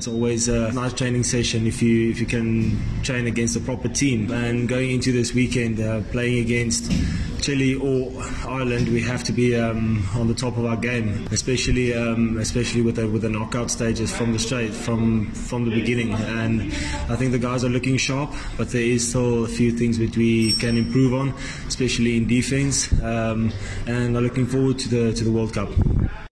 It's always a nice training session if you if you can train against a proper team. And going into this weekend, uh, playing against Chile or Ireland, we have to be um, on the top of our game, especially um, especially with the with the knockout stages from the straight from from the beginning. And I think the guys are looking sharp, but there is still a few things which we can improve on, especially in defense. Um, and I'm looking forward to the to the World Cup.